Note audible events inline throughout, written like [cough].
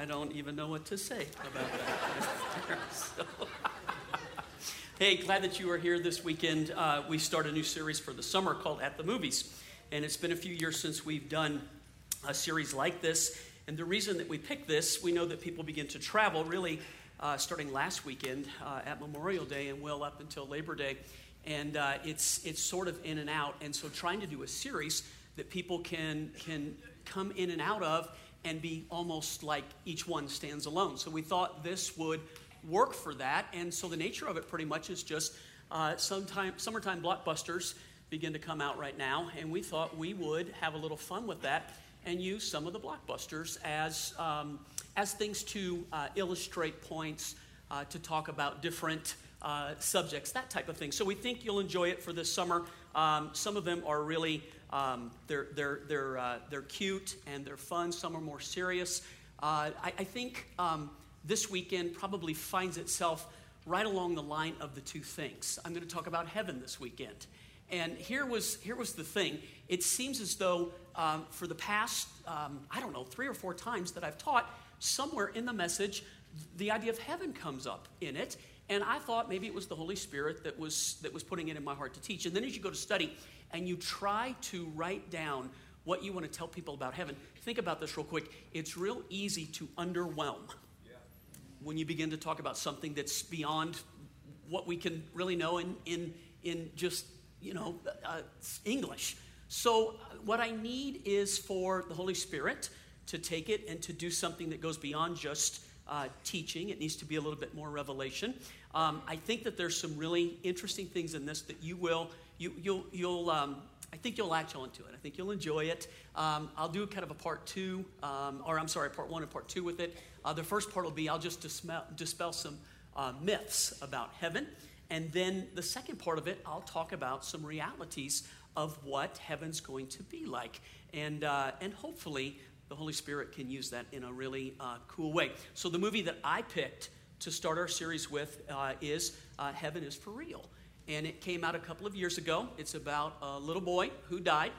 I don't even know what to say about that. [laughs] so, hey, glad that you are here this weekend. Uh, we start a new series for the summer called At the Movies. And it's been a few years since we've done a series like this. And the reason that we picked this, we know that people begin to travel really uh, starting last weekend uh, at Memorial Day and will up until Labor Day. And uh, it's, it's sort of in and out. And so trying to do a series that people can, can come in and out of and be almost like each one stands alone. So we thought this would work for that. And so the nature of it pretty much is just uh, sometime, summertime blockbusters begin to come out right now. And we thought we would have a little fun with that and use some of the blockbusters as, um, as things to uh, illustrate points, uh, to talk about different uh, subjects, that type of thing. So we think you'll enjoy it for this summer. Um, some of them are really um, they're, they're, they're, uh, they're cute and they're fun. Some are more serious. Uh, I, I, think um, this weekend probably finds itself right along the line of the two things. I'm going to talk about heaven this weekend. And here was, here was the thing. It seems as though um, for the past, um, I don't know, three or four times that I've taught, somewhere in the message, the idea of heaven comes up in it. And I thought maybe it was the Holy Spirit that was, that was putting it in my heart to teach. And then as you go to study and you try to write down what you want to tell people about heaven, think about this real quick. It's real easy to underwhelm when you begin to talk about something that's beyond what we can really know in, in, in just, you know, uh, English. So, what I need is for the Holy Spirit to take it and to do something that goes beyond just uh, teaching. It needs to be a little bit more revelation. Um, I think that there's some really interesting things in this that you will, you, you'll, you'll um, I think you'll latch onto it. I think you'll enjoy it. Um, I'll do kind of a part two, um, or I'm sorry, part one and part two with it. Uh, the first part will be I'll just dispel, dispel some uh, myths about heaven. And then the second part of it, I'll talk about some realities of what heaven's going to be like. And, uh, and hopefully, the Holy Spirit can use that in a really uh, cool way. So, the movie that I picked to start our series with uh, is uh, Heaven is for Real. And it came out a couple of years ago. It's about a little boy who died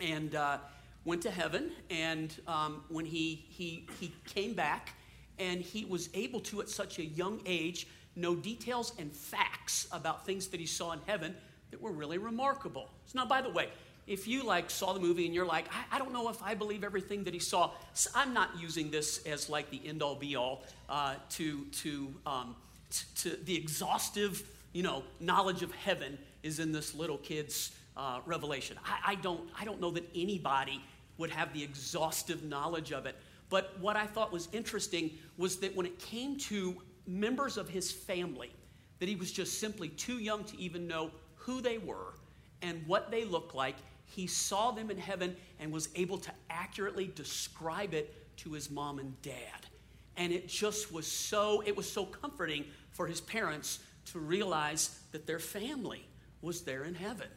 and uh, went to heaven. And um, when he, he, he came back, and he was able to, at such a young age, know details and facts about things that he saw in heaven that were really remarkable. So now, by the way, if you like saw the movie and you're like, I, I, don't know if I believe everything that he saw, I'm not using this as like the end all be all uh, to to um, t- to the exhaustive, you know, knowledge of heaven is in this little kid's uh, revelation. I, I don't I don't know that anybody would have the exhaustive knowledge of it. But what I thought was interesting was that when it came to members of his family, that he was just simply too young to even know who they were and what they looked like he saw them in heaven and was able to accurately describe it to his mom and dad. And it just was so, it was so comforting for his parents to realize that their family was there in heaven.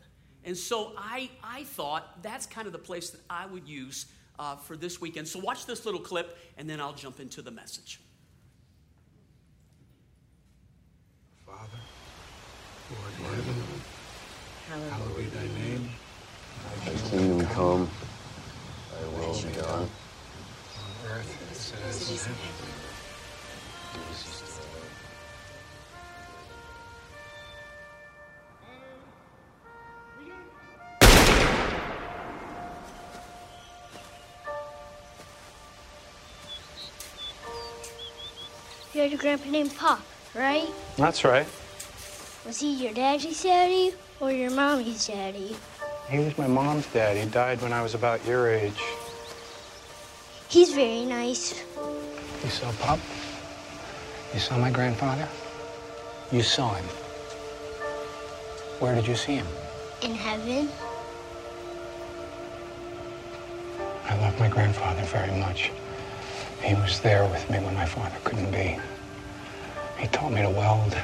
And so I, I thought that's kind of the place that I would use uh, for this weekend. So watch this little clip, and then I'll jump into the message. Father, Lord in heaven, hallowed be thy name. Thy kingdom come, thy will be done. On earth as it is in heaven. You had a grandpa named Pop, right? That's right. Was he your daddy's daddy or your mommy's daddy? He was my mom's dad. He died when I was about your age. He's very nice. You saw Pop? You saw my grandfather? You saw him. Where did you see him? In heaven. I love my grandfather very much. He was there with me when my father couldn't be. He taught me to weld.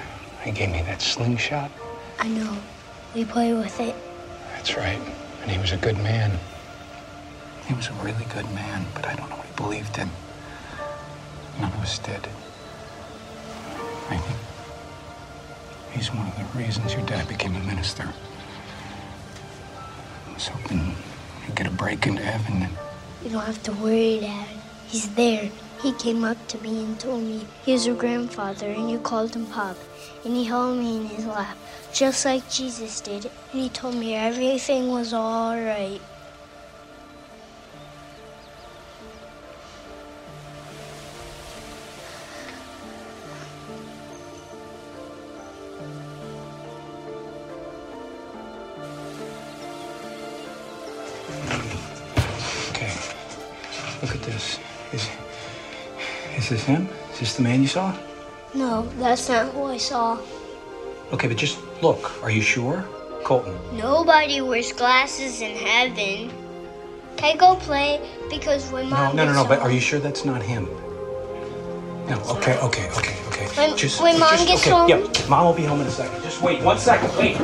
He gave me that slingshot. I know. We play with it. That's right. And he was a good man. He was a really good man, but I don't know what he believed in. None of us did. I think he's one of the reasons your dad became a minister. I was hoping he'd get a break into heaven and You don't have to worry, Dad. He's there. He came up to me and told me he was your grandfather and you called him Pop. And he held me in his lap, just like Jesus did. And he told me everything was all right. This the man you saw? No, that's not who I saw. Okay, but just look. Are you sure? Colton. Nobody wears glasses in heaven. Can I go play? Because when No, mom no, no, gets no, but are you sure that's not him? No, okay, okay, okay, okay. When- when Mom just, gets okay, home- Yeah, mom will be home in a second. Just wait one second, wait.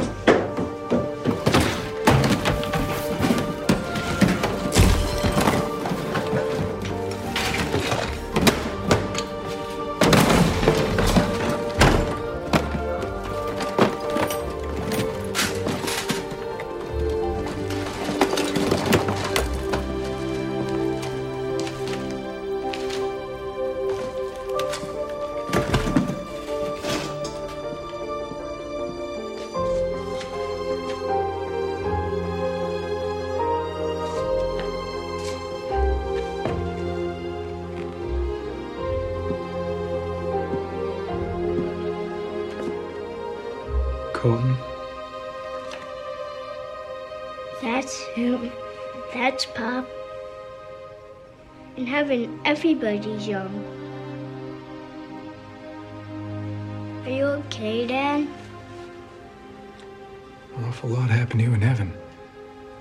That's Pop. In heaven, everybody's young. Are you okay, Dad? An awful lot happened to you in heaven.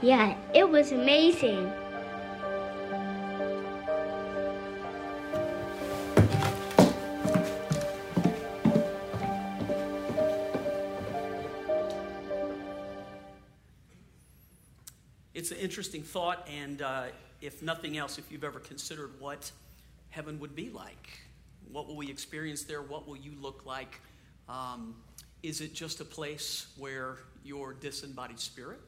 Yeah, it was amazing. Interesting thought, and uh, if nothing else, if you've ever considered what heaven would be like, what will we experience there? What will you look like? Um, is it just a place where your disembodied spirit,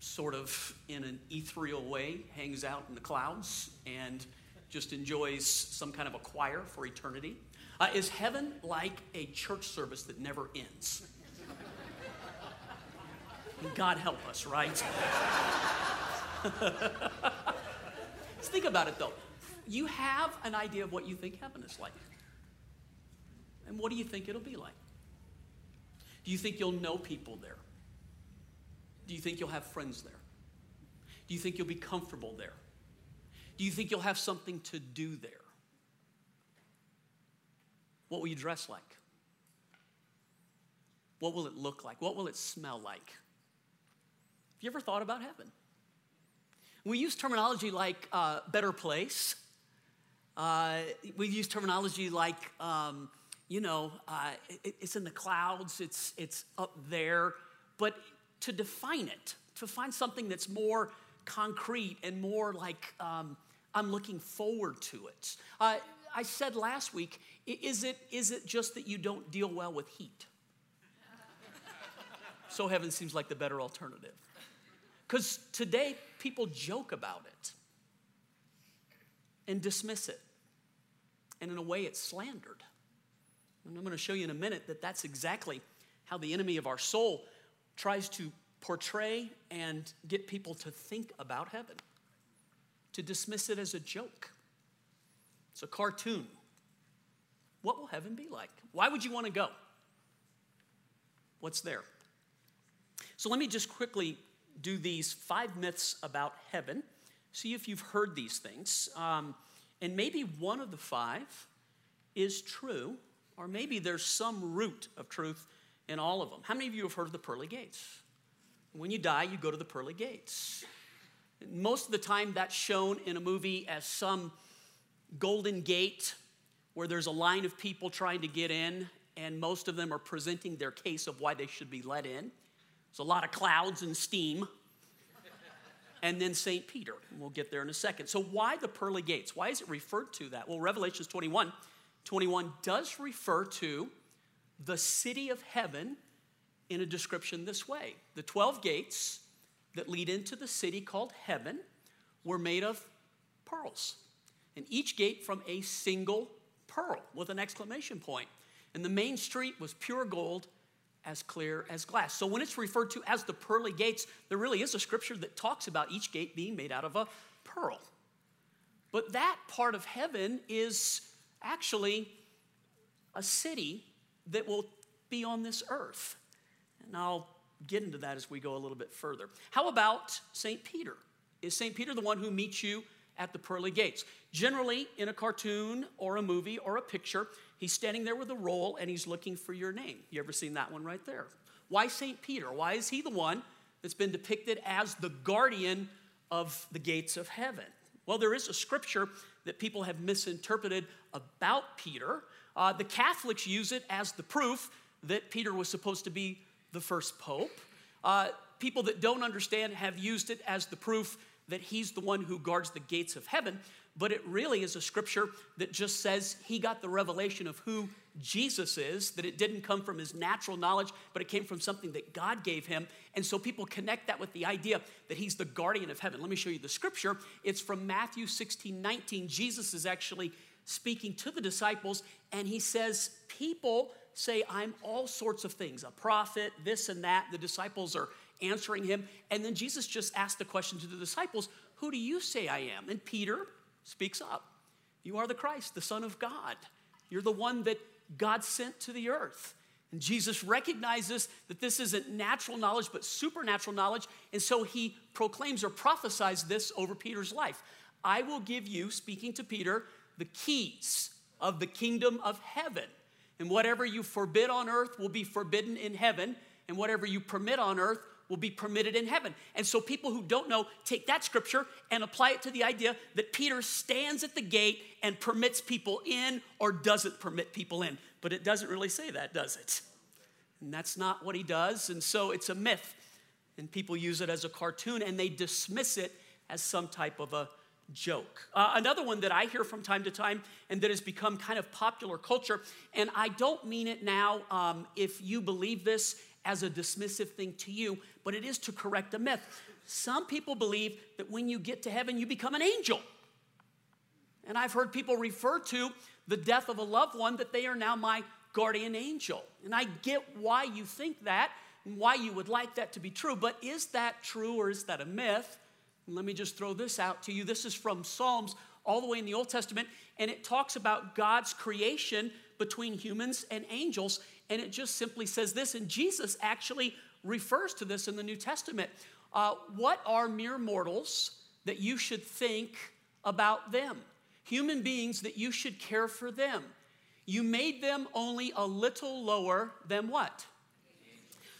sort of in an ethereal way, hangs out in the clouds and just enjoys some kind of a choir for eternity? Uh, is heaven like a church service that never ends? God help us, right? Let's think about it though. You have an idea of what you think heaven is like. And what do you think it'll be like? Do you think you'll know people there? Do you think you'll have friends there? Do you think you'll be comfortable there? Do you think you'll have something to do there? What will you dress like? What will it look like? What will it smell like? Have you ever thought about heaven? We use terminology like uh, better place. Uh, we use terminology like, um, you know, uh, it- it's in the clouds, it's, it's up there. But to define it, to find something that's more concrete and more like um, I'm looking forward to it. Uh, I said last week, is it, is it just that you don't deal well with heat? [laughs] So heaven seems like the better alternative. Because today people joke about it and dismiss it. And in a way, it's slandered. And I'm going to show you in a minute that that's exactly how the enemy of our soul tries to portray and get people to think about heaven, to dismiss it as a joke. It's a cartoon. What will heaven be like? Why would you want to go? What's there? So let me just quickly do these five myths about heaven. See if you've heard these things. Um, and maybe one of the five is true, or maybe there's some root of truth in all of them. How many of you have heard of the pearly gates? When you die, you go to the pearly gates. Most of the time, that's shown in a movie as some golden gate where there's a line of people trying to get in, and most of them are presenting their case of why they should be let in. There's a lot of clouds and steam. And then St. Peter. We'll get there in a second. So, why the pearly gates? Why is it referred to that? Well, Revelations 21 21 does refer to the city of heaven in a description this way the 12 gates that lead into the city called heaven were made of pearls, and each gate from a single pearl with an exclamation point. And the main street was pure gold, as clear as glass. So when it's referred to as the pearly gates, there really is a scripture that talks about each gate being made out of a pearl. But that part of heaven is actually a city that will be on this earth. And I'll get into that as we go a little bit further. How about St. Peter? Is St. Peter the one who meets you at the pearly gates? Generally, in a cartoon or a movie or a picture, he's standing there with a roll and he's looking for your name. You ever seen that one right there? Why St. Peter? Why is he the one that's been depicted as the guardian of the gates of heaven? Well, there is a scripture that people have misinterpreted about Peter. Uh, the Catholics use it as the proof that Peter was supposed to be the first pope. Uh, people that don't understand have used it as the proof that he's the one who guards the gates of heaven, but it really is a scripture that just says he got the revelation of who Jesus is, that it didn't come from his natural knowledge, but it came from something that God gave him. And so people connect that with the idea that he's the guardian of heaven. Let me show you the scripture. It's from Matthew 16 19. Jesus is actually speaking to the disciples, and he says, People say, I'm all sorts of things, a prophet, this and that. The disciples are answering him. And then Jesus just asked the question to the disciples, Who do you say I am? And Peter speaks up. You are the Christ, the Son of God. You're the one that God sent to the earth. And Jesus recognizes that this isn't natural knowledge, but supernatural knowledge. And so he proclaims or prophesies this over Peter's life. I will give you, speaking to Peter, the keys of the kingdom of heaven. And whatever you forbid on earth will be forbidden in heaven, and whatever you permit on earth will be permitted in heaven. And so people who don't know take that scripture and apply it to the idea that Peter stands at the gate and permits people in or doesn't permit people in. But it doesn't really say that, does it? And that's not what he does. And so it's a myth. And people use it as a cartoon and they dismiss it as some type of a joke. Uh, another one that I hear from time to time and that has become kind of popular culture, and I don't mean it now um, if you believe this as a dismissive thing to you, but it is to correct a myth. Some people believe that when you get to heaven, you become an angel. And I've heard people refer to the death of a loved one that they are now my guardian angel. And I get why you think that and why you would like that to be true, but is that true or is that a myth? Let me just throw this out to you. This is from Psalms all the way in the Old Testament, and it talks about God's creation between humans and angels. And it just simply says this, and Jesus actually refers to this in the New Testament. Uh, what are mere mortals that you should think about them? Human beings that you should care for them. You made them only a little lower than what?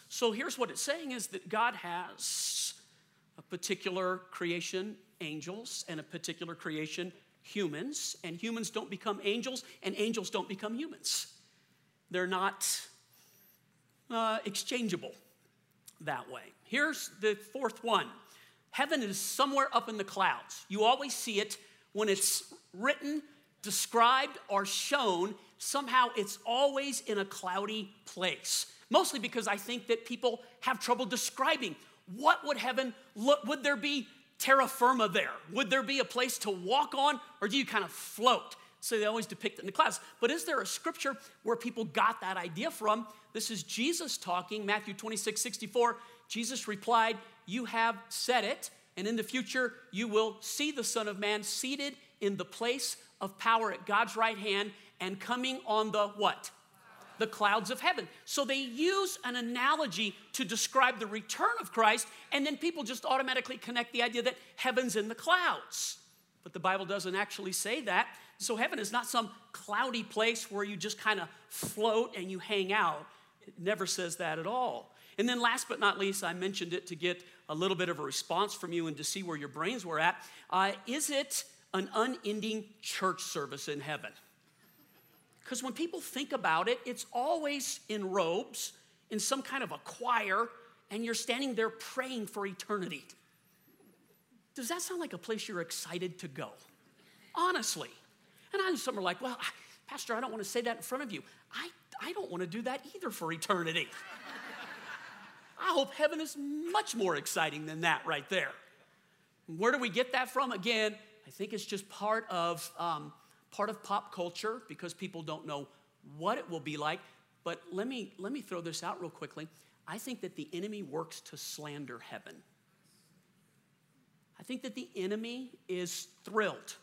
So here's what it's saying is that God has a particular creation, angels, and a particular creation, humans. And humans don't become angels, and angels don't become humans. They're not uh, exchangeable that way. Here's the fourth one heaven is somewhere up in the clouds. You always see it when it's written, described, or shown. Somehow it's always in a cloudy place. Mostly because I think that people have trouble describing what would heaven look? Would there be terra firma there? Would there be a place to walk on, or do you kind of float? So they always depict it in the clouds. But is there a scripture where people got that idea from? This is Jesus talking, Matthew 26, 64. Jesus replied, You have said it, and in the future you will see the Son of Man seated in the place of power at God's right hand and coming on the what? the clouds of heaven. So they use an analogy to describe the return of Christ, and then people just automatically connect the idea that heaven's in the clouds. But the Bible doesn't actually say that. So heaven is not some cloudy place where you just kind of float and you hang out. It never says that at all. And then, last but not least, I mentioned it to get a little bit of a response from you and to see where your brains were at. Uh, is it an unending church service in heaven? Because when people think about it, it's always in robes, in some kind of a choir, and you're standing there praying for eternity. Does that sound like a place you're excited to go? Honestly. And I some are like, well, Pastor, I don't want to say that in front of you. I, I don't want to do that either for eternity. [laughs] I hope heaven is much more exciting than that right there. Where do we get that from? Again, I think it's just part of, um, part of pop culture because people don't know what it will be like. But let me, let me throw this out real quickly. I think that the enemy works to slander heaven. I think that the enemy is thrilled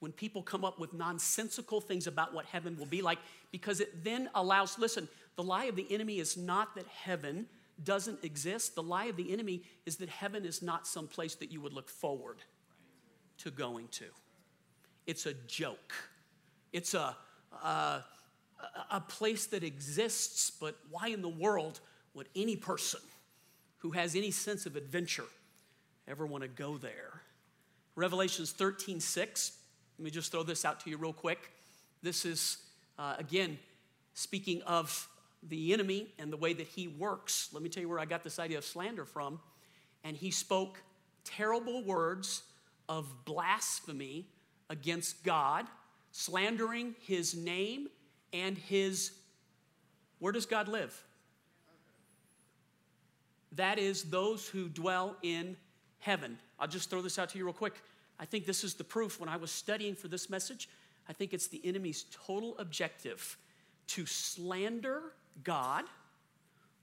when people come up with nonsensical things about what heaven will be like because it then allows, listen, the lie of the enemy is not that heaven doesn't exist. The lie of the enemy is that heaven is not some place that you would look forward to going to. It's a joke. It's a, a, a place that exists, but why in the world would any person who has any sense of adventure ever want to go there? Revelations 13 6. Let me just throw this out to you real quick. This is, uh, again, speaking of the enemy and the way that he works. Let me tell you where I got this idea of slander from. And he spoke terrible words of blasphemy against God, slandering his name and his. Where does God live? That is those who dwell in heaven. I'll just throw this out to you real quick. I think this is the proof when I was studying for this message. I think it's the enemy's total objective to slander God,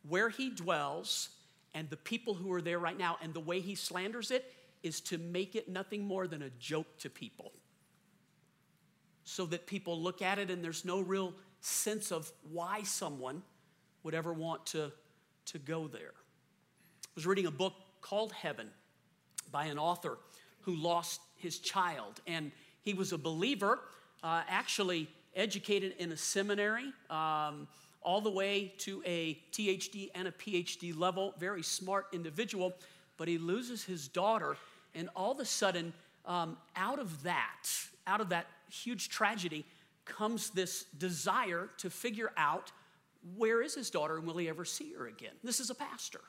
where he dwells, and the people who are there right now. And the way he slanders it is to make it nothing more than a joke to people. So that people look at it and there's no real sense of why someone would ever want to, to go there. I was reading a book called Heaven by an author who lost his child. And he was a believer, uh, actually educated in a seminary. Um, all the way to a THD and a PhD level, very smart individual, but he loses his daughter, and all of a sudden, um, out of that, out of that huge tragedy, comes this desire to figure out where is his daughter and will he ever see her again? This is a pastor.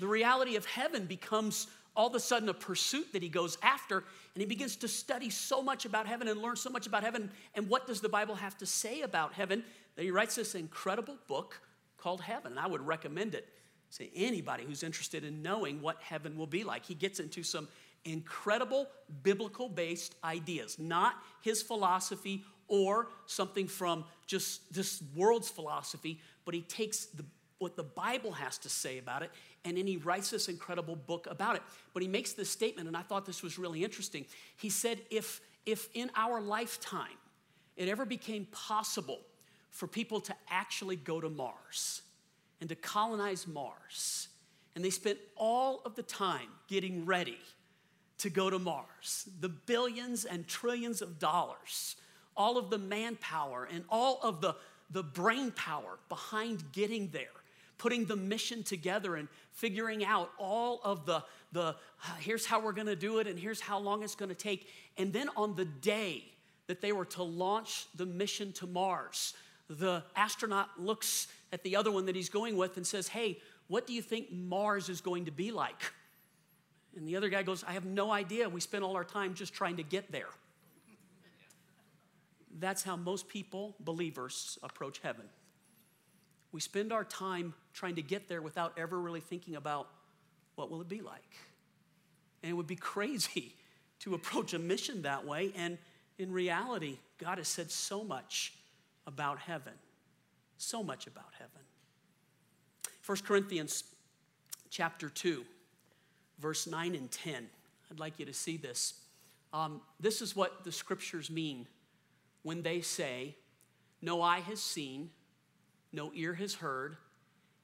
The reality of heaven becomes all of a sudden a pursuit that he goes after, and he begins to study so much about heaven and learn so much about heaven. And what does the Bible have to say about heaven? That he writes this incredible book called Heaven, and I would recommend it to anybody who's interested in knowing what heaven will be like. He gets into some incredible biblical based ideas, not his philosophy or something from just this world's philosophy, but he takes the, what the Bible has to say about it and then he writes this incredible book about it. But he makes this statement, and I thought this was really interesting. He said, if, if in our lifetime it ever became possible for people to actually go to Mars and to colonize Mars, and they spent all of the time getting ready to go to Mars, the billions and trillions of dollars, all of the manpower and all of the, the brain power behind getting there putting the mission together and figuring out all of the, the here's how we're going to do it and here's how long it's going to take. And then on the day that they were to launch the mission to Mars, the astronaut looks at the other one that he's going with and says, Hey, what do you think Mars is going to be like? And the other guy goes, I have no idea. We spent all our time just trying to get there. That's how most people, believers, approach heaven. We spend our time trying to get there without ever really thinking about what will it be like. And it would be [laughs] crazy to approach a mission that way. And in reality, God has said so much about heaven. So much about heaven. 1 Corinthians chapter 2, verse 9 and 10. I'd like you to see this. Um, this is what the scriptures mean when they say, No eye has seen, no ear has heard,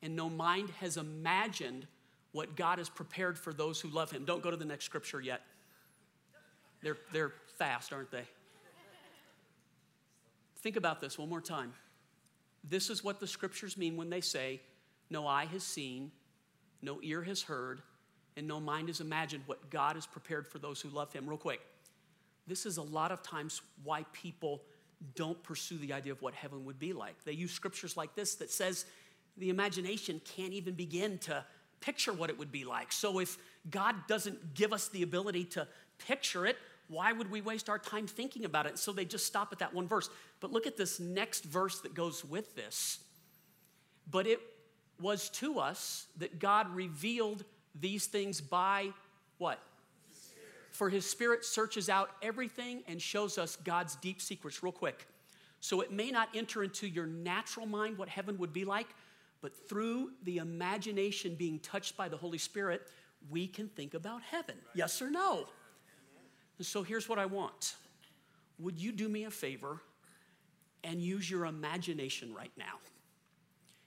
and no mind has imagined what God has prepared for those who love Him. Don't go to the next scripture yet. They're, they're fast, aren't they? Think about this one more time. This is what the scriptures mean when they say, No eye has seen, no ear has heard, and no mind has imagined what God has prepared for those who love Him. Real quick. This is a lot of times why people don't pursue the idea of what heaven would be like. They use scriptures like this that says the imagination can't even begin to picture what it would be like. So if God doesn't give us the ability to picture it, why would we waste our time thinking about it? So they just stop at that one verse. But look at this next verse that goes with this. But it was to us that God revealed these things by what? For his spirit searches out everything and shows us God's deep secrets, real quick. So it may not enter into your natural mind what heaven would be like, but through the imagination being touched by the Holy Spirit, we can think about heaven. Yes or no? And so here's what I want. Would you do me a favor and use your imagination right now?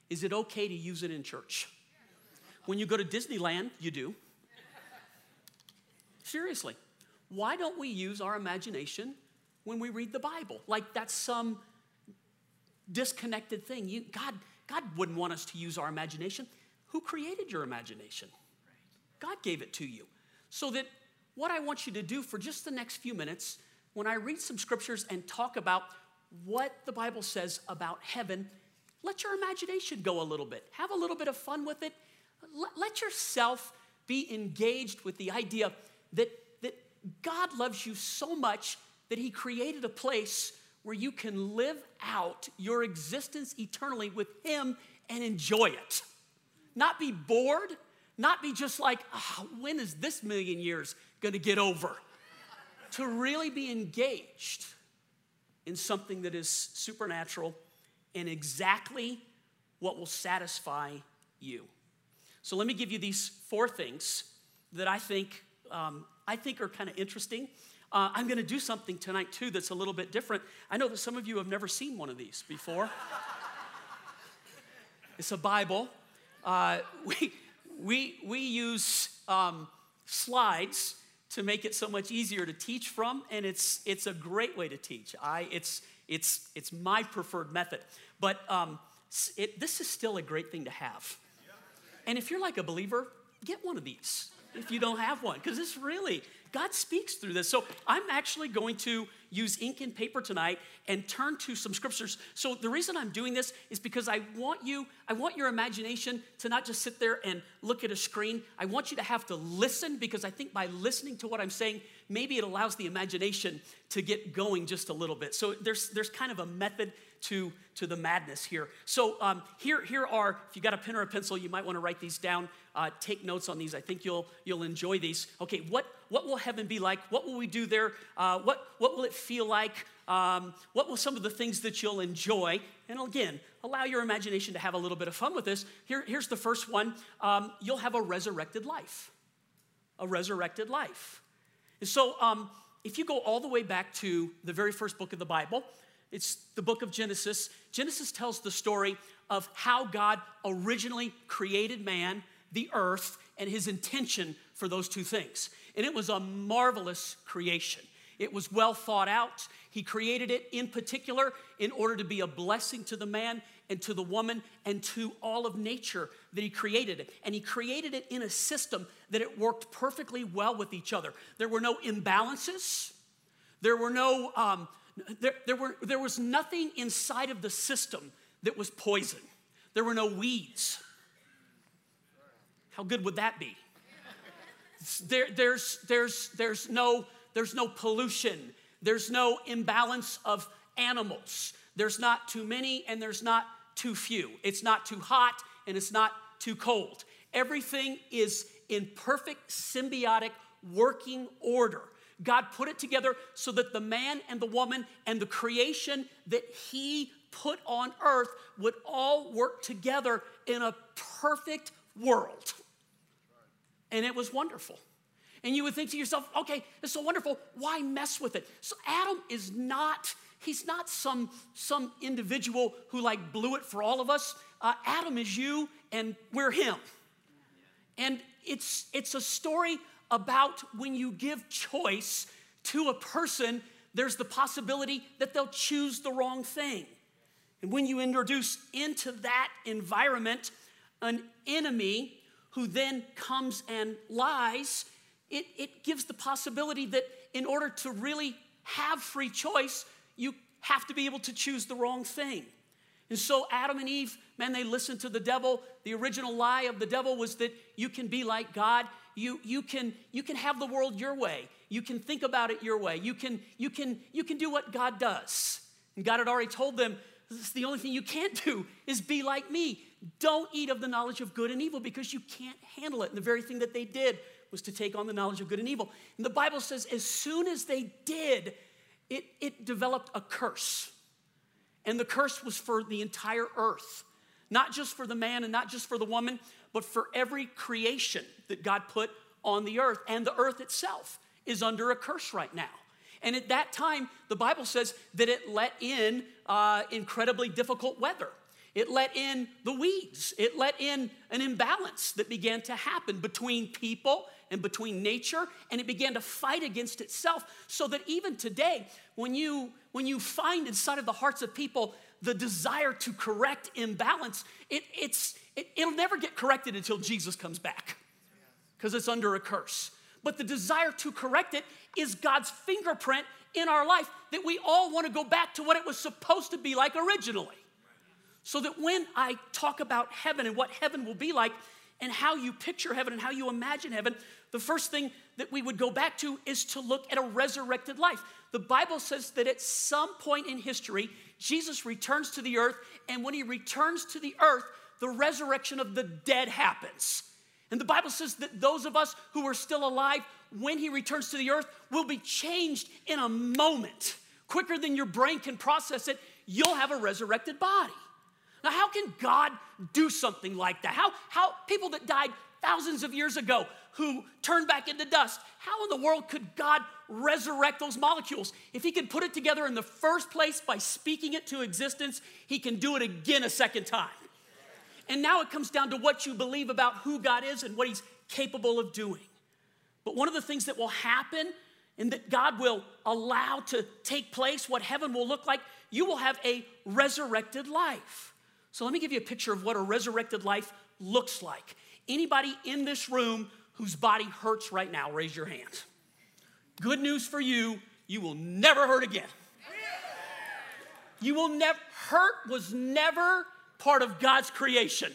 Is it okay to use it in church? When you go to Disneyland, you do. Seriously, why don't we use our imagination when we read the Bible? Like that's some disconnected thing. You, God, God wouldn't want us to use our imagination. Who created your imagination? God gave it to you. So that what I want you to do for just the next few minutes, when I read some scriptures and talk about what the Bible says about heaven, let your imagination go a little bit. Have a little bit of fun with it. Let yourself be engaged with the idea that, that God loves you so much that He created a place where you can live out your existence eternally with Him and enjoy it. Not be bored, not be just like, oh, when is this million years to get over? to really be engaged in something that is supernatural and exactly what will satisfy you. So let me give you these four things that I think um, I think are kind of interesting. Uh, I'm going to do something tonight too that's a little bit different. I know that some of you have never seen one of these before. [laughs] it's a Bible. Uh, we, we, we use um, slides to make it so much easier to teach from, and it's, it's a great way to teach. I, it's, it's, it's my preferred method. But um, it, this is still a great thing to have. And if you're like a believer, get one of these if you don't have one, because it's really, God speaks through this. So I'm actually going to use ink and paper tonight and turn to some scriptures. So the reason I'm doing this is because I want you, I want your imagination to not just sit there and look at a screen. I want you to have to listen because I think by listening to what I'm saying, maybe it allows the imagination to get going just a little bit. So there's there's kind of a method to, to the madness here. So um, here, here are, if you got a pen or a pencil, you might want to write these down. Uh, take notes on these. I think you'll, you'll enjoy these. Okay, what, what will heaven be like? What will we do there? Uh, what, what will it feel like? Um, what will some of the things that you'll enjoy? And again, allow your imagination to have a little bit of fun with this. Here, here's the first one um, you'll have a resurrected life. A resurrected life. And so, um, if you go all the way back to the very first book of the Bible, it's the book of Genesis. Genesis tells the story of how God originally created man, the earth, and his intention for those two things. And it was a marvelous creation. It was well thought out. He created it in particular in order to be a blessing to the man and to the woman and to all of nature that he created it. And he created it in a system that it worked perfectly well with each other. There were no imbalances. There were no um, there, there, were, there was nothing inside of the system that was poison. There were no weeds. How good would that be? There, there's, there's, there's, no, there's no pollution. There's no imbalance of animals. There's not too many and there's not too few. It's not too hot and it's not too cold. Everything is in perfect symbiotic working order. God put it together so that the man and the woman and the creation that He put on earth would all work together in a perfect world. And it was wonderful. And you would think to yourself, okay, it's so wonderful. Why mess with it? So Adam is not, he's not some, some individual who like blew it for all of us. Uh, Adam is you and we're him. And it's, it's a story about when you give choice to a person, there's the possibility that they'll choose the wrong thing. And when you introduce into that environment an enemy who then comes and lies, it, it gives the possibility that in order to really have free choice, you have to be able to choose the wrong thing. And so Adam and Eve, man, they listened to the devil. The original lie of the devil was that you can be like God you, you, can, you can have the world your way. You can think about it your way. You can, you, can, you can do what God does. And God had already told them, the only thing you can't do is be like me. don't eat of the knowledge of good and evil because you can't handle it. And the very thing that they did was to take on the knowledge of good and evil. And the Bible says, as soon as they did, it, it developed a curse. And the curse was for the entire earth, not just for the man and not just for the woman, but for every creation that God put on the earth. And the earth itself is under a curse right now. And at that time, the Bible says that it let in uh, incredibly difficult weather. It let in the weeds. It let in an imbalance that began to happen between people and between nature, and it began to fight against itself. So that even today, when you, when you find inside of the hearts of people the desire to correct imbalance, it, it's, it, it'll never get corrected until Jesus comes back because it's under a curse. But the desire to correct it is God's fingerprint in our life that we all want to go back to what it was supposed to be like originally. So that when I talk about heaven and what heaven will be like and how you picture heaven and how you imagine heaven, the first thing that we would go back to is to look at a resurrected life. The Bible says that at some point in history, Jesus returns to the earth, and when he returns to the earth, the resurrection of the dead happens. And the Bible says that those of us who are still alive, when he returns to the earth, will be changed in a moment. Quicker than your brain can process it, you'll have a resurrected body. Now, how can God do something like that? How, how people that died thousands of years ago who turned back into dust, how in the world could God resurrect those molecules? If He can put it together in the first place by speaking it to existence, He can do it again a second time. And now it comes down to what you believe about who God is and what He's capable of doing. But one of the things that will happen and that God will allow to take place, what heaven will look like, you will have a resurrected life. So let me give you a picture of what a resurrected life looks like. Anybody in this room whose body hurts right now, raise your hand. Good news for you, you will never hurt again. You will never, hurt was never part of God's creation.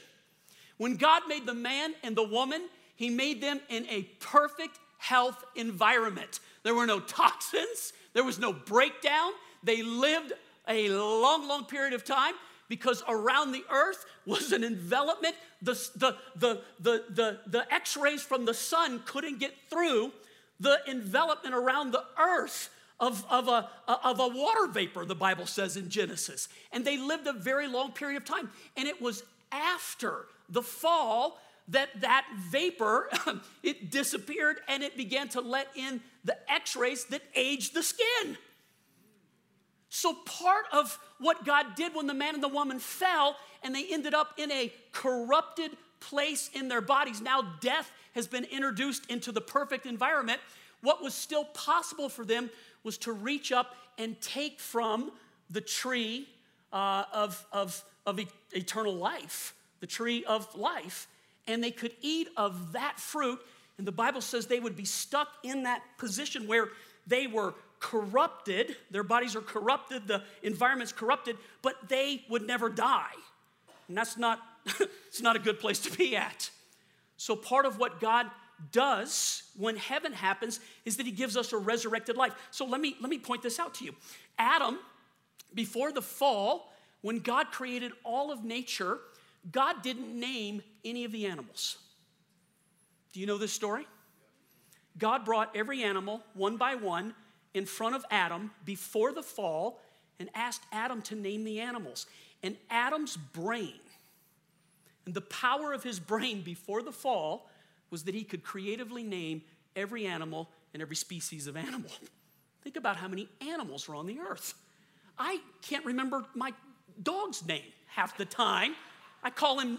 When God made the man and the woman, He made them in a perfect health environment. There were no toxins, there was no breakdown. They lived a long, long period of time because around the earth was an envelopment. The, the, the, the, the, the x rays from the sun couldn't get through the envelopment around the earth of, of, a, of a water vapor, the Bible says in Genesis. And they lived a very long period of time. And it was after the fall that that vapor [laughs] it disappeared and it began to let in the x-rays that aged the skin so part of what god did when the man and the woman fell and they ended up in a corrupted place in their bodies now death has been introduced into the perfect environment what was still possible for them was to reach up and take from the tree uh, of, of, of eternal life, the tree of life, and they could eat of that fruit. And the Bible says they would be stuck in that position where they were corrupted, their bodies are corrupted, the environment's corrupted, but they would never die. And that's not, [laughs] it's not a good place to be at. So, part of what God does when heaven happens is that he gives us a resurrected life. So let me let me point this out to you. Adam before the fall, when God created all of nature, God didn't name any of the animals. Do you know this story? God brought every animal one by one in front of Adam before the fall and asked Adam to name the animals. And Adam's brain and the power of his brain before the fall was that he could creatively name every animal and every species of animal. Think about how many animals are on the earth. I can't remember my dog's name half the time. I call him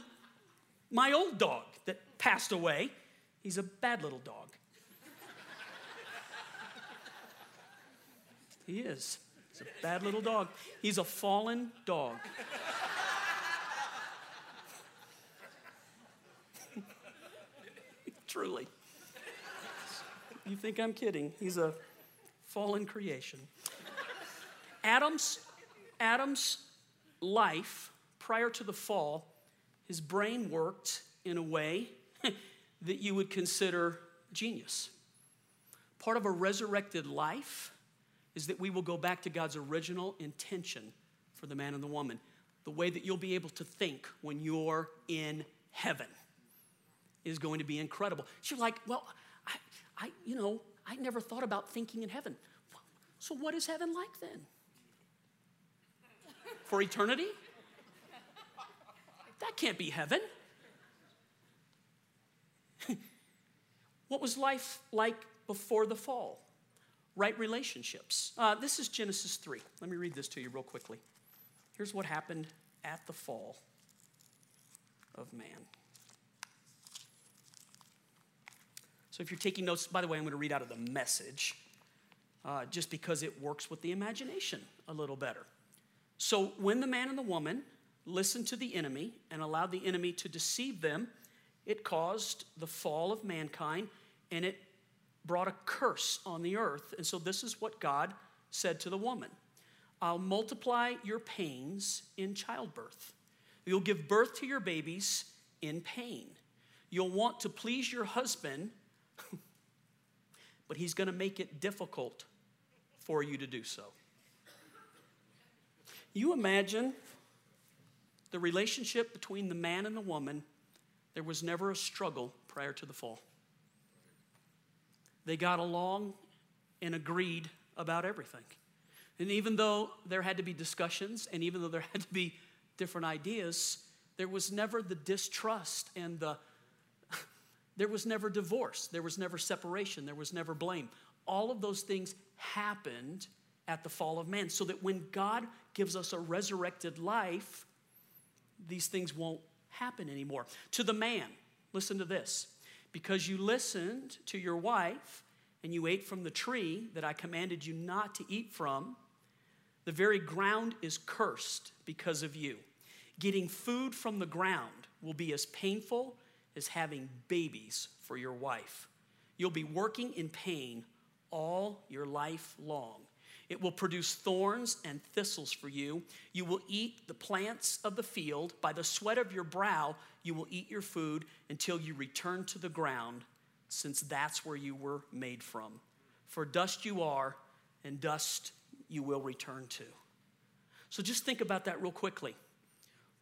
my old dog that passed away. He's a bad little dog. he is. He's a bad little dog. He's a fallen dog. Truly. You think I'm kidding? He's a fallen creation. Adam's, Adam's life prior to the fall, his brain worked in a way [laughs] that you would consider genius. Part of a resurrected life is that we will go back to God's original intention for the man and the woman. the way that you'll be able to think when you're in heaven is going to be incredible. She's like, well, I, I, you know, I never thought about thinking in heaven. So what is heaven like then? For eternity? That can't be heaven. [laughs] what was life like before the fall? Right relationships. Uh, this is Genesis 3. Let me read this to you real quickly. Here's what happened at the fall of man. So if you're taking notes, by the way, I'm going to read out of the message uh, just because it works with the imagination a little better. So when the man and the woman listened to the enemy and allowed the enemy to deceive them, it caused the fall of mankind and it brought a curse on the earth. And so this is what God said to the woman I'll multiply your pains in childbirth. You'll give birth to your babies in pain. You'll want to please your husband [laughs] but He's going to make it difficult for you to do so. You imagine the relationship between the man and the woman, there was never a struggle prior to the fall. They got along and agreed about everything. And even though there had to be discussions and even though there [laughs] had to be different ideas, there was never the distrust and the there was never divorce, there was never separation, there was never blame. All of those things happened at the fall of man, so that when God gives us a resurrected life, these things won't happen anymore. To the man, listen to this because you listened to your wife and you ate from the tree that I commanded you not to eat from, the very ground is cursed because of you. Getting food from the ground will be as painful is having babies for your wife. You'll be working in pain all your life long. It will produce thorns and thistles for you. You will eat the plants of the field. By the sweat of your brow, you will eat your food until you return to the ground, since that's where you were made from. For dust you are, and dust you will return to. So just think about that real quickly.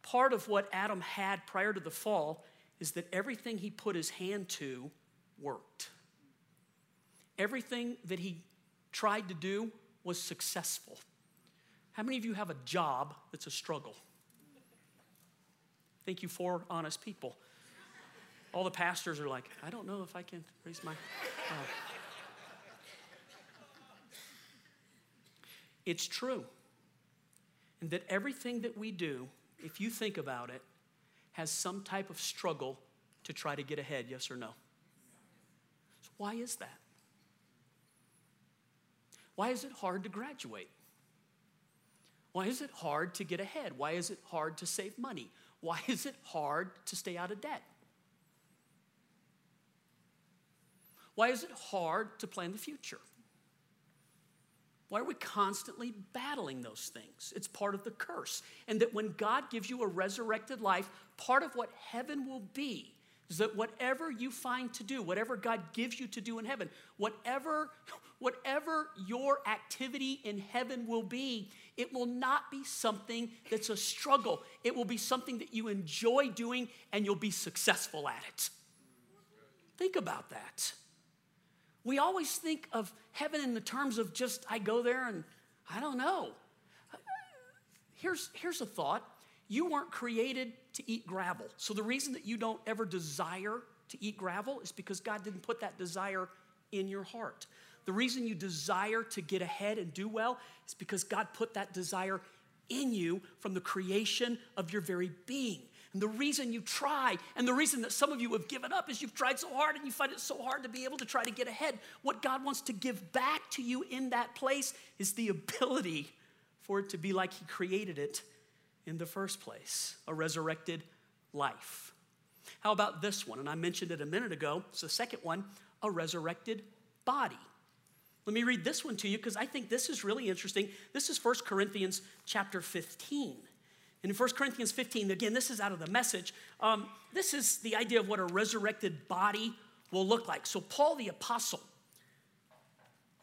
Part of what Adam had prior to the fall is that everything he put his hand to worked. Everything that he tried to do was successful. How many of you have a job that's a struggle? Thank you for honest people. All the pastors are like, I don't know if I can raise my. Uh. It's true. And that everything that we do, if you think about it, has some type of struggle to try to get ahead, yes or no? So why is that? Why is it hard to graduate? Why is it hard to get ahead? Why is it hard to save money? Why [laughs] is it hard to stay out of debt? Why is it hard to plan the future? Why are we constantly battling those things? It's part of the curse. And that when God gives you a resurrected life, part of what heaven will be is that whatever you find to do, whatever God gives you to do in heaven, whatever, whatever your activity in heaven will be, it will not be something that's a struggle. It will be something that you enjoy doing and you'll be successful at it. Think about that. We always think of heaven in the terms of just, I go there and I don't know. Here's, here's a thought you weren't created to eat gravel. So the reason that you don't ever desire to eat gravel is because God didn't put that desire in your heart. The reason you desire to get ahead and do well is because God put that desire in you from the creation of your very being. And the reason you try, and the reason that some of you have given up is you've tried so hard and you find it so hard to be able to try to get ahead. What God wants to give back to you in that place is the ability for it to be like He created it in the first place a resurrected life. How about this one? And I mentioned it a minute ago. It's the second one a resurrected body. Let me read this one to you because I think this is really interesting. This is 1 Corinthians chapter 15. And in 1 Corinthians 15, again, this is out of the message. Um, this is the idea of what a resurrected body will look like. So, Paul the apostle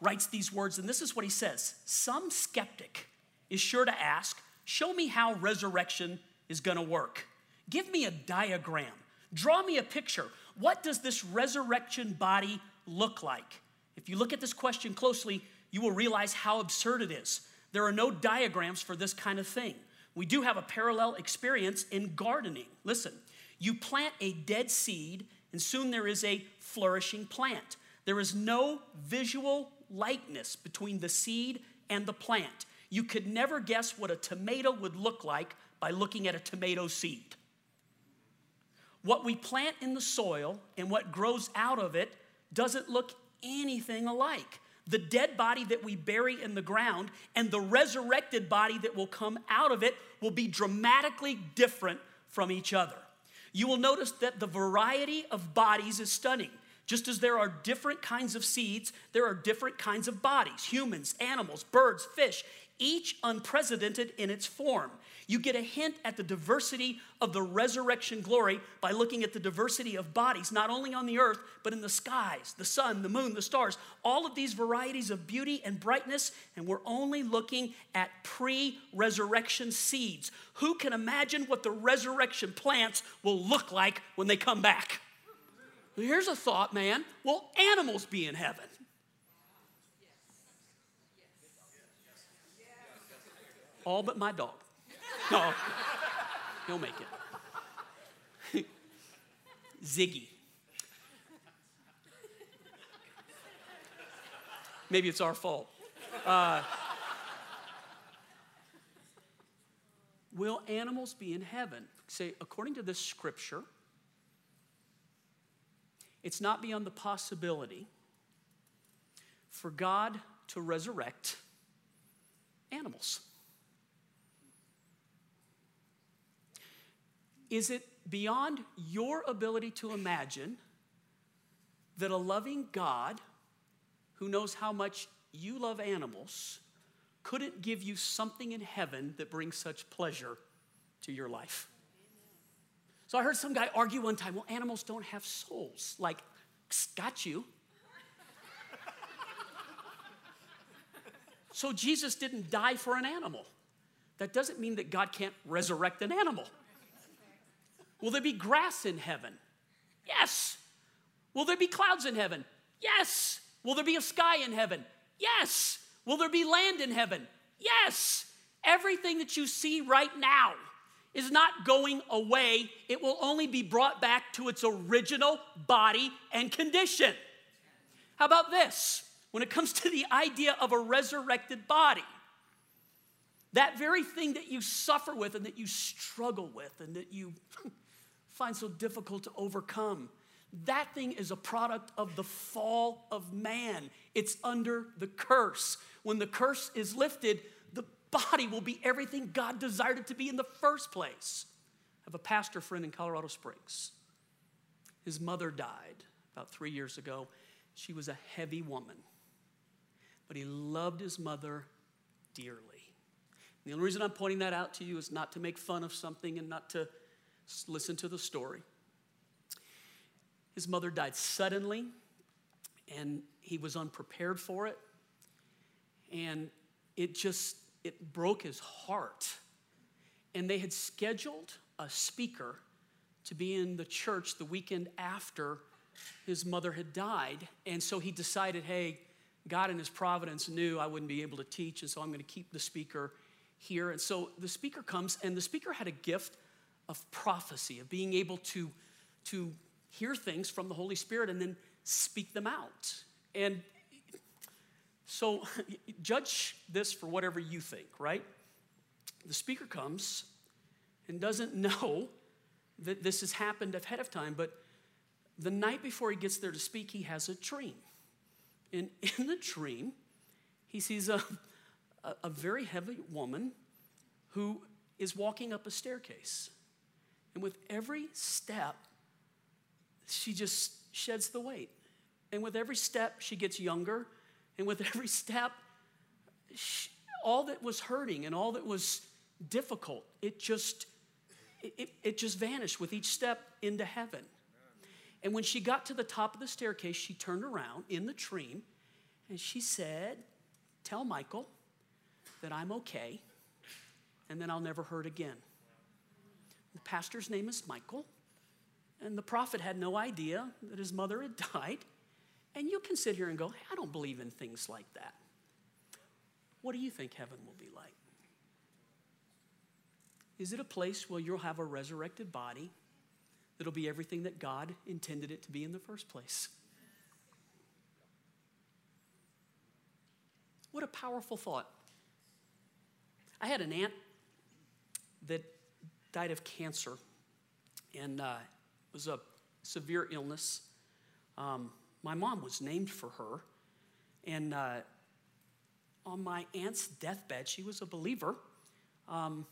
writes these words, and this is what he says Some skeptic is sure to ask, show me how resurrection is going to work. Give me a diagram. Draw me a picture. What does this resurrection body look like? If you look at this question closely, you will realize how absurd it is. There are no diagrams for this kind of thing. We do have a parallel experience in gardening. Listen, you plant a dead seed, and soon there is a flourishing plant. There is no visual likeness between the seed and the plant. You could never guess what a tomato would look like by looking at a tomato seed. What we plant in the soil and what grows out of it doesn't look anything alike. The dead body that we bury in the ground and the resurrected body that will come out of it will be dramatically different from each other. You will notice that the variety of bodies is stunning. Just as there are different kinds of seeds, there are different kinds of bodies humans, animals, birds, fish, each unprecedented in its form. You get a hint at the diversity of the resurrection glory by looking at the diversity of bodies, not only on the earth, but in the skies, the sun, the moon, the stars, all of these varieties of beauty and brightness. And we're only looking at pre resurrection seeds. Who can imagine what the resurrection plants will look like when they come back? Here's a thought, man. Will animals be in heaven? All but my dog. No, he'll make it. [laughs] Ziggy. Maybe it's our fault. Uh, will animals be in heaven? Say, according to this scripture, it's not beyond the possibility for God to resurrect animals. Is it beyond your ability to imagine that a loving God who knows how much you love animals couldn't give you something in heaven that brings such pleasure to your life? So I heard some guy argue one time, well, animals don't have souls. Like, got you. so Jesus didn't die for an animal. That doesn't mean that God can't resurrect an animal. Will there be grass in heaven? Yes. Will there be clouds in heaven? Yes. Will there be a sky in heaven? Yes. Will there be land in heaven? Yes. Everything that you see right now is not going away, it will only be brought back to its original body and condition. How about this? When it comes to the idea of a resurrected body, that very thing that you suffer with and that you struggle with and that you [laughs] find so difficult to overcome, that thing is a product of the fall of man. It's under the curse. When the curse is lifted, body will be everything God desired it to be in the first place. I have a pastor friend in Colorado Springs. His mother died about three years ago. She was a heavy woman, but he loved his mother dearly. And the only reason I'm pointing that out to you is not to make fun of something and not to listen to the story. His mother died suddenly, and he was unprepared for it. And it just it broke his heart. And they had scheduled a speaker to be in the church the weekend after his mother had died. And so he decided, hey, God in his providence knew I wouldn't be able to teach, and so I'm going to keep the speaker here. And so the speaker comes, and the speaker had a gift of prophecy, of being able to, to hear things from the Holy Spirit and then speak them out. And so [laughs] judge this for whatever you think, right? The speaker comes and doesn't [laughs] know that this has happened ahead of time, but the night before he gets there to speak, he has a dream. And [laughs] in the dream, he sees a, a, a very heavy woman who is walking up a staircase. And with every step, she just sheds the weight. And with every step, she gets younger and with every step, all that was hurting and all that was difficult, it just, it, it just vanished with each step into heaven. And when she got to the top of the staircase, she turned around in the dream and she said, Tell Michael that I'm okay and then I'll never hurt again. The pastor's name is Michael, and the prophet had no idea that his mother had died. And you can sit here and go, hey, I don't believe in things like that. What do you think heaven will be like? Is it a place where you'll have a resurrected body that'll be everything that God intended it to be in the first place? What a powerful thought. I had an aunt that died of cancer, and uh, it was a severe illness. Um, my mom was named for her, and uh, on my aunt's deathbed, she was a believer. Um,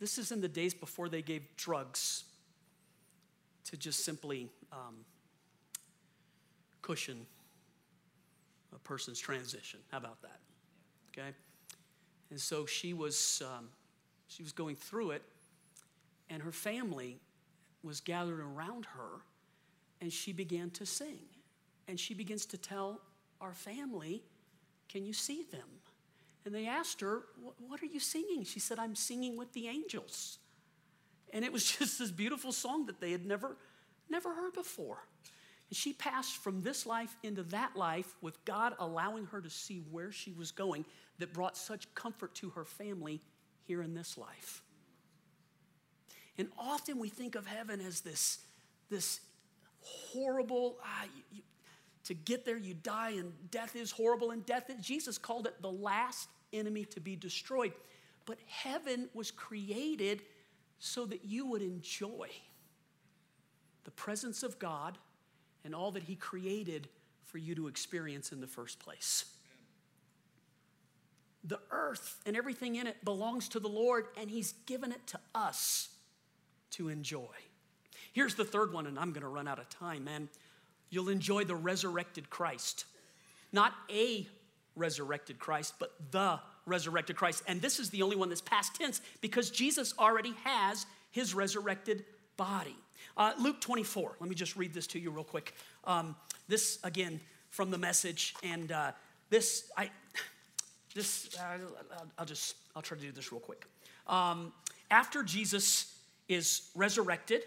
this is in the days before they gave drugs to just simply um, cushion a person's transition. How about that? Okay? And so she was, um, she was going through it, and her family was gathered around her, and she began to sing. And she begins to tell our family, Can you see them? And they asked her, What are you singing? She said, I'm singing with the angels. And it was [laughs] just this beautiful song that they had never, never heard before. And she passed from this life into that life with God allowing her to see where she was going that brought such comfort to her family here in this life. And often we think of heaven as this, this horrible, ah, you, to get there, you die, and death is horrible, and death, Jesus called it the last enemy to be destroyed. But heaven was created so that you would enjoy the presence of God and all that He created for you to experience in the first place. The earth and everything in it belongs to the Lord, and He's given it to us to enjoy. Here's the third one, and I'm to run out of time, man. You'll enjoy the resurrected Christ. Not a resurrected Christ, but the resurrected Christ. And this is the only one that's past tense because Jesus already has his resurrected body. Uh, Luke 24, let me just read this to you real quick. Um, this, again, from the message, and uh, this, I, this, uh, I'll just, I'll try to do this real quick. Um, after Jesus is resurrected,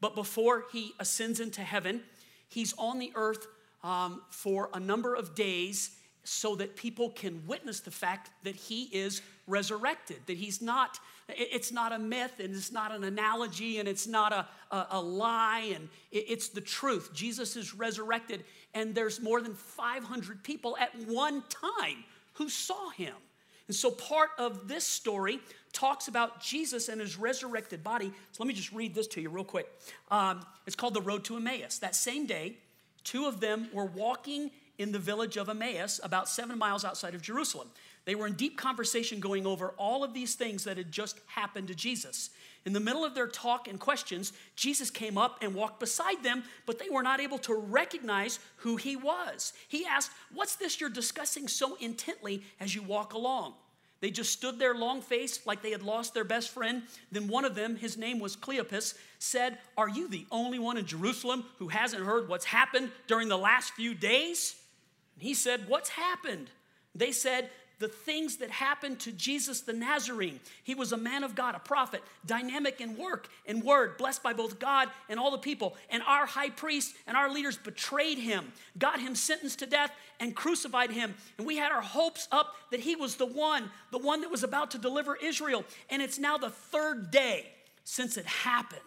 but before he ascends into heaven, he's on the earth um, for a number of days so that people can witness the fact that he is resurrected, that he's not, it's not a myth and it's not an analogy and it's not a, a, a lie and it's the truth. Jesus is resurrected and there's more than 500 people at one time who saw him. And so part of this story talks about Jesus and his resurrected body. So let me just read this to you real quick. Um, it's called The Road to Emmaus. That same day, two of them were walking in the village of Emmaus, about seven miles outside of Jerusalem. They were in deep conversation going over all of these things that had just happened to Jesus. In the middle of their talk and questions, Jesus came up and walked beside them, but they were not able to recognize who he was. He asked, What's this you're discussing so intently as you walk along? They just stood there long faced like they had lost their best friend. Then one of them, his name was Cleopas, said, Are you the only one in Jerusalem who hasn't heard what's happened during the last few days? he said, What's happened? They said, the things that happened to Jesus the Nazarene. He was a man of God, a prophet, dynamic in work and word, blessed by both God and all the people. And our high priest and our leaders betrayed him, got him sentenced to death, and crucified him. And we had our hopes up that he was the one, the one that was about to deliver Israel. And it's now the third day since it happened.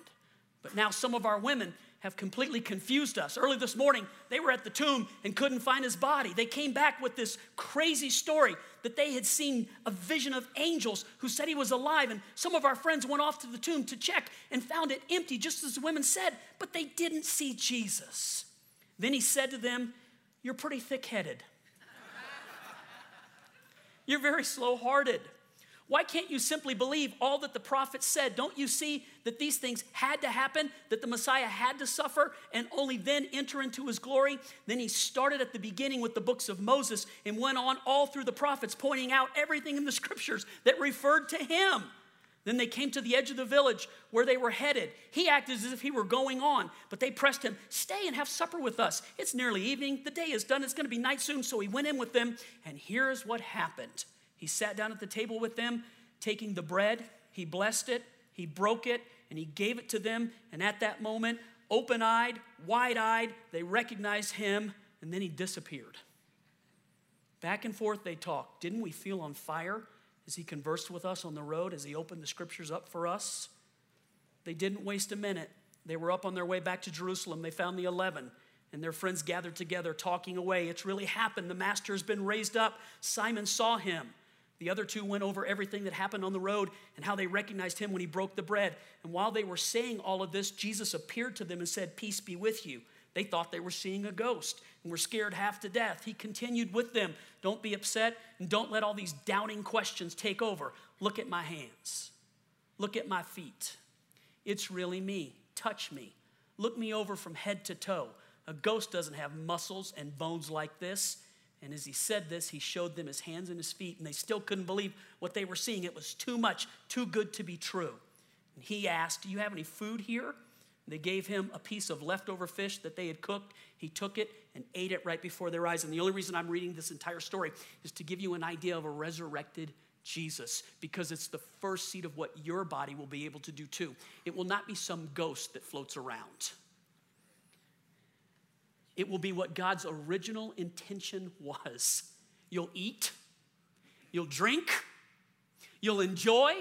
But now some of our women have completely confused us. Early this morning, they were at the tomb and couldn't find his body. They came back with this crazy story that they had seen a vision of angels who said he was alive. And some of our friends went off to the tomb to check and found it empty, just as the women said, but they didn't see Jesus. Then he said to them, You're pretty thick headed. You're very slow hearted. Why can't you simply believe all that the prophets said? Don't you see that these things had to happen, that the Messiah had to suffer and only then enter into his glory? Then he started at the beginning with the books of Moses and went on all through the prophets, pointing out everything in the scriptures that referred to him. Then they came to the edge of the village where they were headed. He acted as if he were going on, but they pressed him, Stay and have supper with us. It's nearly evening. The day is done. It's going to be night soon. So he went in with them, and here's what happened. He sat down at the table with them, taking the bread he blessed it, he broke it, and he gave it to them. And at that moment, open eyed, wide eyed, they recognized him, and then he disappeared. Back and forth they talked. Didn't we feel on fire as he conversed with us on the road, as he opened the scriptures up for us? They didn't waste a minute. They were up on their way back to Jerusalem. They found the 11 and their friends gathered together, talking away. It's really happened. The master has been raised up. Simon saw him. The other two went over everything that happened on the road and how they recognized him when he broke the bread. And while they were saying all of this, Jesus appeared to them and said, Peace be with you. They thought they were seeing a ghost and were scared half to death. He continued with them. Don't be upset and don't let all these doubting questions take over. Look at my hands. Look at my feet. It's really me. Touch me. Look me over from head to toe. A ghost doesn't have muscles and bones like this. And as he said this, he showed them his hands and his feet, and they still couldn't believe what they were seeing. It was too much, too good to be true. And he asked, Do you have any food here? They gave him a piece of leftover fish that they had cooked. He took it and ate it right before their eyes. And the only reason I'm reading this entire story is to give you an idea of a resurrected Jesus, because it's the first seed of what your body will be able to do too. It will not be some ghost that floats around. It will be what God's original intention was. You'll eat, you'll drink, you'll enjoy,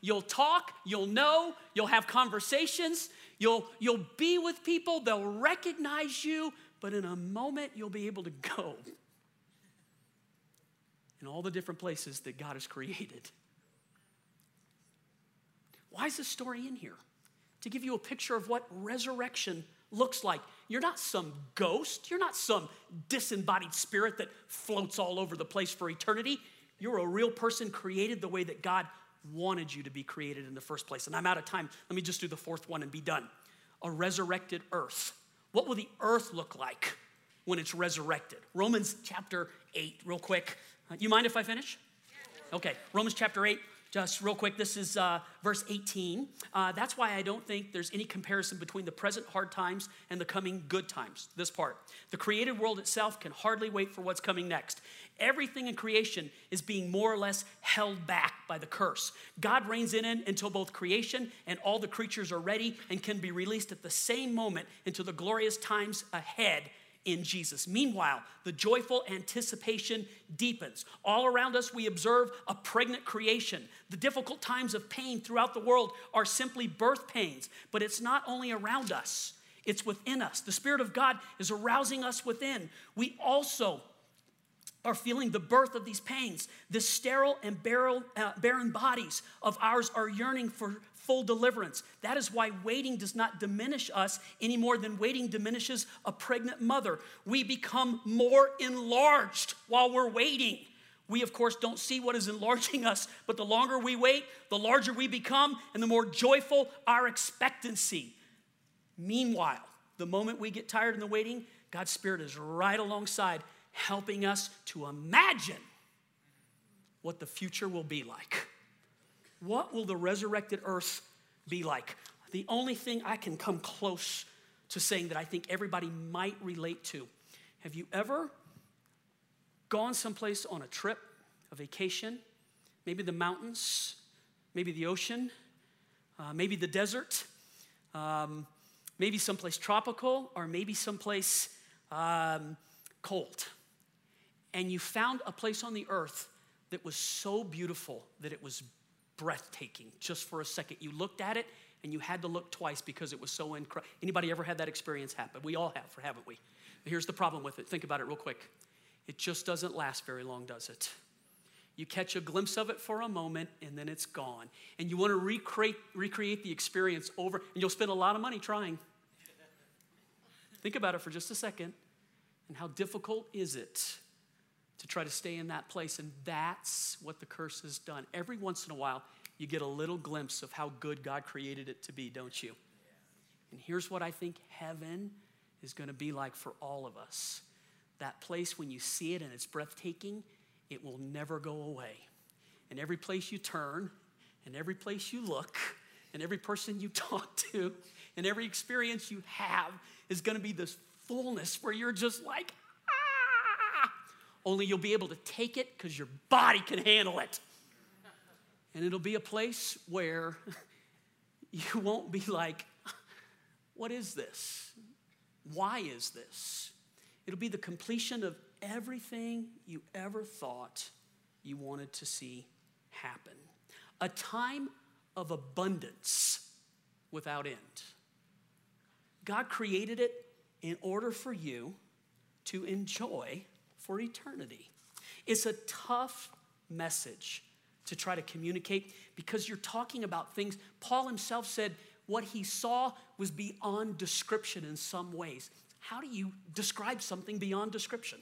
you'll talk, you'll know, you'll have conversations, you'll, you'll be with people, they'll recognize you, but in a moment you'll be able to go in all the different places that God has created. Why is this story in here? To give you a picture of what resurrection looks like. You're not some ghost, you're not some disembodied spirit that floats all over the place for eternity. You're a real person created the way that God wanted you to be created in the first place. And I'm out of time. Let me just do the fourth one and be done. A resurrected earth. What will the earth look like when it's resurrected? Romans chapter 8, real quick. Uh, you mind if I finish? Okay, Romans chapter 8, just real quick, this is uh, verse 18. Uh, that's why I don't think there's any comparison between the present hard times and the coming good times. This part. The created world itself can hardly wait for what's coming next. Everything in creation is being more or less held back by the curse. God reigns in it until both creation and all the creatures are ready and can be released at the same moment into the glorious times ahead in Jesus. Meanwhile, the joyful anticipation deepens. All around us, we observe a pregnant creation. The difficult times of pain throughout the world are simply birth pains, but it's not only around us, it's within us. The Spirit of God is arousing us within. We also are feeling the birth of these pains. The sterile and uh, barren bodies of ours are yearning for full deliverance. That is why waiting does not diminish us any more than waiting diminishes a pregnant mother. We become more enlarged while we're waiting. We, of course, don't see what is enlarging [laughs] us, but the longer we wait, the larger we become, and the more joyful our expectancy. Meanwhile, the moment we get tired in the waiting, God's Spirit is right alongside, helping us to imagine what the future will be like. What will the resurrected earth be like? The only thing I can come close to saying that I think everybody might relate to. Have you ever gone someplace on a trip, a vacation, maybe the mountains, maybe the ocean, uh, maybe the desert, um, maybe someplace tropical, or maybe someplace um, cold? And you found a place on the earth that was so beautiful that it was breathtaking just for a second. You looked at it and you had to look twice because it was so incredible. Anybody ever had that experience happen? We all have, haven't we? Here's the problem with it. Think about it real quick. It just doesn't last very long, does it? You catch a glimpse of it for a moment and then it's gone. And you want to recreate, recreate the experience over, and you'll spend a lot of money trying. Think about it for just a second. And how difficult is it to try to stay in that place. And that's what the curse has done. Every once in a while, you get a little glimpse of how good God created it to be, don't you? And here's what I think heaven is going to be like for all of us that place, when you see it and it's breathtaking, it will never go away. And every place you turn, and every place you look, and every person you [laughs] talk to, and every experience you have is going to be this fullness where you're just like, only you'll be able to take it because your body can handle it. And it'll be a place where [laughs] you won't be like, what is this? Why is this? It'll be the completion of everything you ever thought you wanted to see happen. A time of abundance without end. God created it in order for you to enjoy for eternity. It's a tough message to try to communicate because you're talking about things. Paul himself said what he saw was beyond description in some ways. How do you describe something beyond description?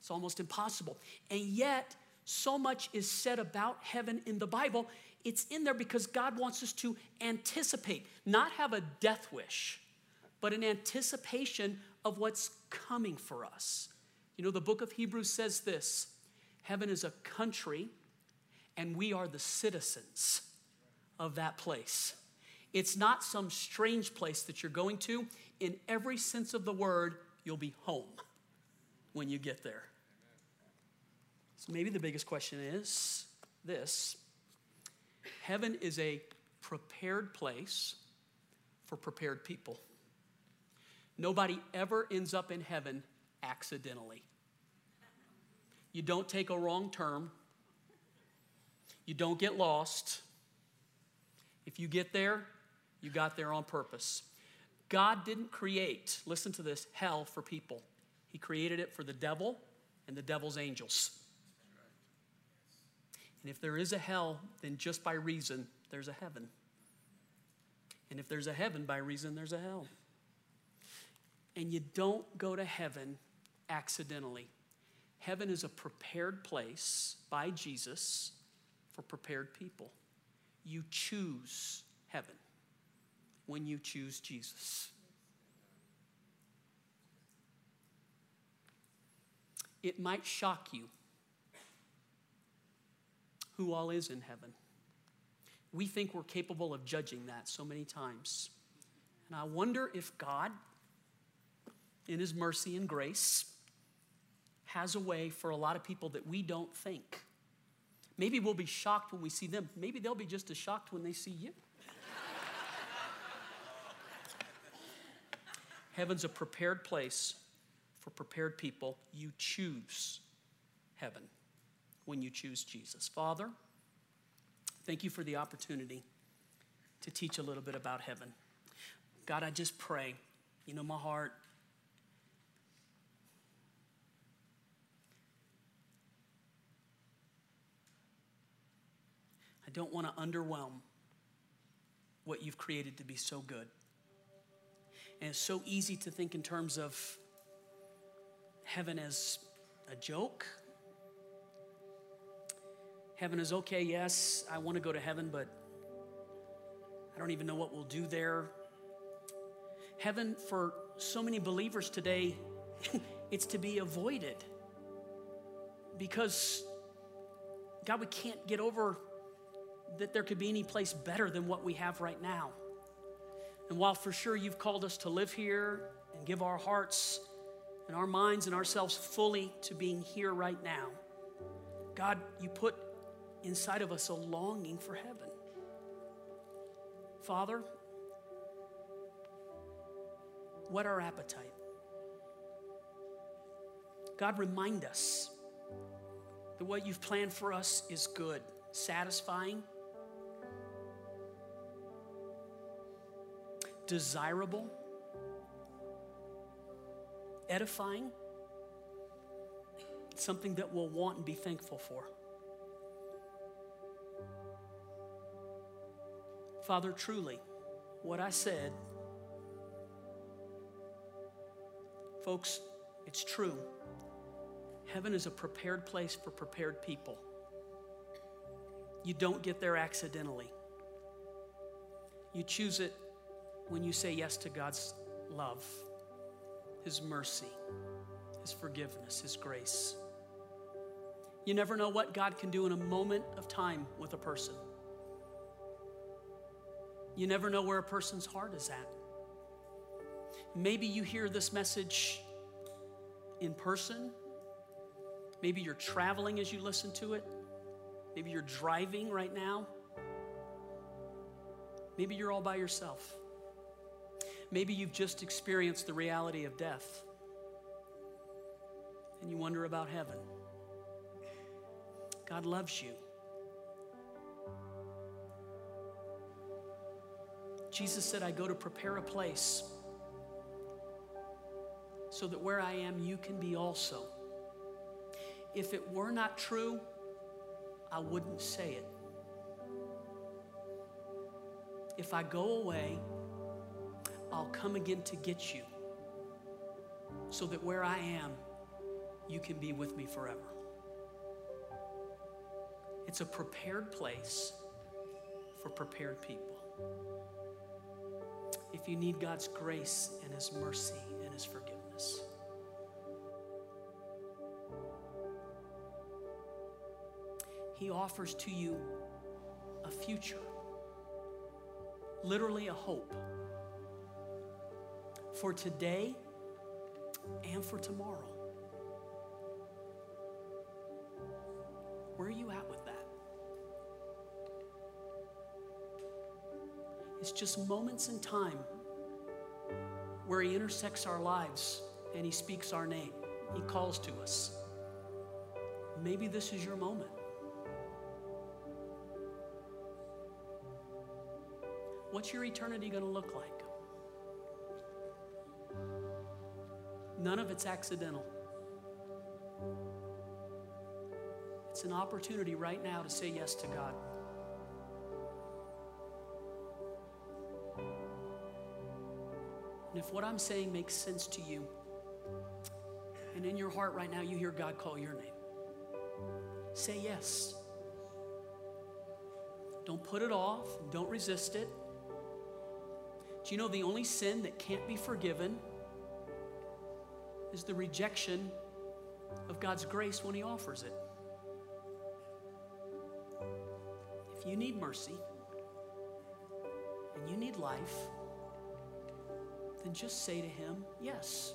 It's almost impossible. And yet, so much is said about heaven in the Bible. It's in there because God wants us to anticipate, not have a death wish, but an anticipation of what's coming for us. You know, the book of Hebrews says this Heaven is a country, and we are the citizens of that place. It's not some strange place that you're going to. In every sense of the word, you'll be home when you get there. So maybe the biggest question is this Heaven is a prepared place for prepared people. Nobody ever ends up in heaven accidentally. You don't take a wrong turn. You don't get lost. If you get there, you got there on purpose. God didn't create, listen to this, hell for people. He created it for the devil and the devil's angels. And if there is a hell, then just by reason, there's a heaven. And if there's a heaven, by reason, there's a hell. And you don't go to heaven accidentally. Heaven is a prepared place by Jesus for prepared people. You choose heaven when you choose Jesus. It might shock you who all is in heaven. We think we're capable of judging that so many times. And I wonder if God, in His mercy and grace, has a way for a lot of people that we don't think. Maybe we'll be shocked when we see them. Maybe they'll be just as shocked when they see you. [laughs] Heaven's a prepared place for prepared people. You choose heaven when you choose Jesus. Father, thank you for the opportunity to teach a little bit about heaven. God, I just pray, you know, my heart. Don't want to underwhelm what you've created to be so good. And it's so easy to think in terms of heaven as a joke Heaven is okay, yes, I want to go to heaven, but I don't even know what we'll do there. Heaven, for so many believers today, [laughs] it's to be avoided because, God, we can't get over that there could be any place better than what we have right now. And while for sure you've called us to live here and give our hearts and our minds and ourselves fully to being here right now, God, you put inside of us a longing for heaven. Father, what our appetite? God, remind us that what you've planned for us is good, satisfying, desirable, edifying, something that we'll want and be thankful for. Father, truly, what I said, folks, it's true. Heaven is a prepared place for prepared people. You don't get there accidentally. You choose it when you say yes to God's love, His mercy, His forgiveness, His grace. You never know what God can do in a moment of time with a person. You never know where a person's heart is at. Maybe you hear this message in person. Maybe you're traveling as you listen to it. Maybe you're driving right now. Maybe you're all by yourself. Maybe you've just experienced the reality of death and you wonder about heaven. God loves you. Jesus said, I go to prepare a place so that where I am, you can be also. If it were not true, I wouldn't say it. If I go away, I'll come again to get you so that where I am, you can be with me forever. It's a prepared place for prepared people. If you need God's grace and His mercy and His forgiveness, He offers to you a future, literally a hope for today and for tomorrow. Where are you at with that? It's just moments in time where He intersects our lives and He speaks our name. He calls to us. Maybe this is your moment. What's your eternity going to look like? None of it's accidental. It's an opportunity right now to say yes to God. And if what I'm saying makes sense to you, and in your heart right now you hear God call your name, say yes. Don't put it off, don't resist it. Do you know the only sin that can't be forgiven is the rejection of God's grace when He offers it? If you need mercy and you need life, then just say to Him, Yes.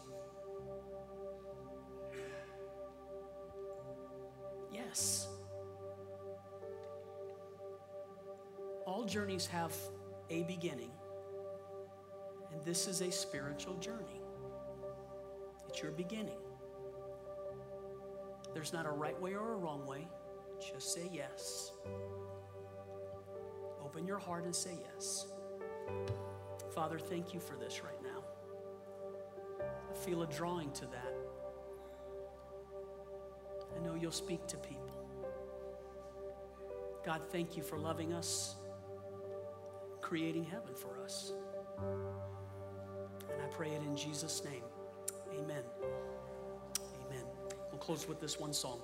Yes. All journeys have a beginning, and this is a spiritual journey. Your beginning. There's not a right way or a wrong way. Just say yes. Open your heart and say yes. Father, thank you for this right now. I feel a drawing to that. I know you'll speak to people. God, thank you for loving us, creating heaven for us. And I pray it in Jesus' name. Amen. Amen. We'll close with this one song.